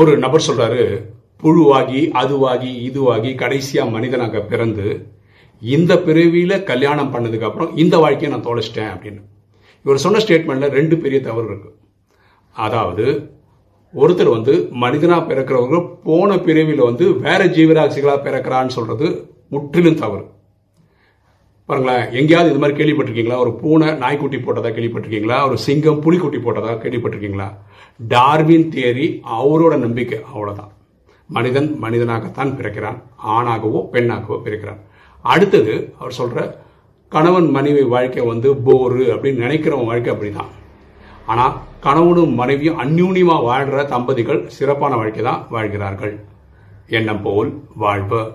ஒரு நபர் சொல்றாரு புழுவாகி அதுவாகி இதுவாகி கடைசியா மனிதனாக பிறந்து இந்த பிறவியில கல்யாணம் பண்ணதுக்கு அப்புறம் இந்த வாழ்க்கையை நான் தொலைச்சிட்டேன் அப்படின்னு. இவர் சொன்ன ஸ்டேட்மெண்ட்ல ரெண்டு பெரிய தவறு இருக்கு. அதாவது ஒருத்தர் வந்து மனிதனா பிறக்கிறவங்க போன பிறவியில வந்து வேற ஜீவராசிகளா பிறக்கிறான்னு சொல்றது முற்றிலும் தவறு. பாருங்களேன் எங்கேயாவது இது மாதிரி கேள்விப்பட்டிருக்கீங்களா? ஒரு பூனை நாய்க்குட்டி போட்டதா கேள்விப்பட்டிருக்கீங்களா? ஒரு சிங்கம் புலிக்குட்டி போட்டதா கேள்விப்பட்டிருக்கீங்களா? டார்வின் தியரி அவரோட நம்பிக்கை அவ்வளோதான் மனிதன் மனிதனாகத்தான் பிறக்கிறான் ஆணாகவோ பெண்ணாகவோ பிறக்கிறான். அடுத்தது அவர் சொல்கிற கணவன் மனைவி வாழ்க்கை வந்து போரு அப்படின்னு நினைக்கிறவன் வாழ்க்கை அப்படிதான். ஆனால் கணவனும் மனைவியும் அந்யூன்யமாக வாழ்கிற தம்பதிகள் சிறப்பான வாழ்க்கை தான் வாழ்கிறார்கள். எண்ணம் போல் வாழ்வு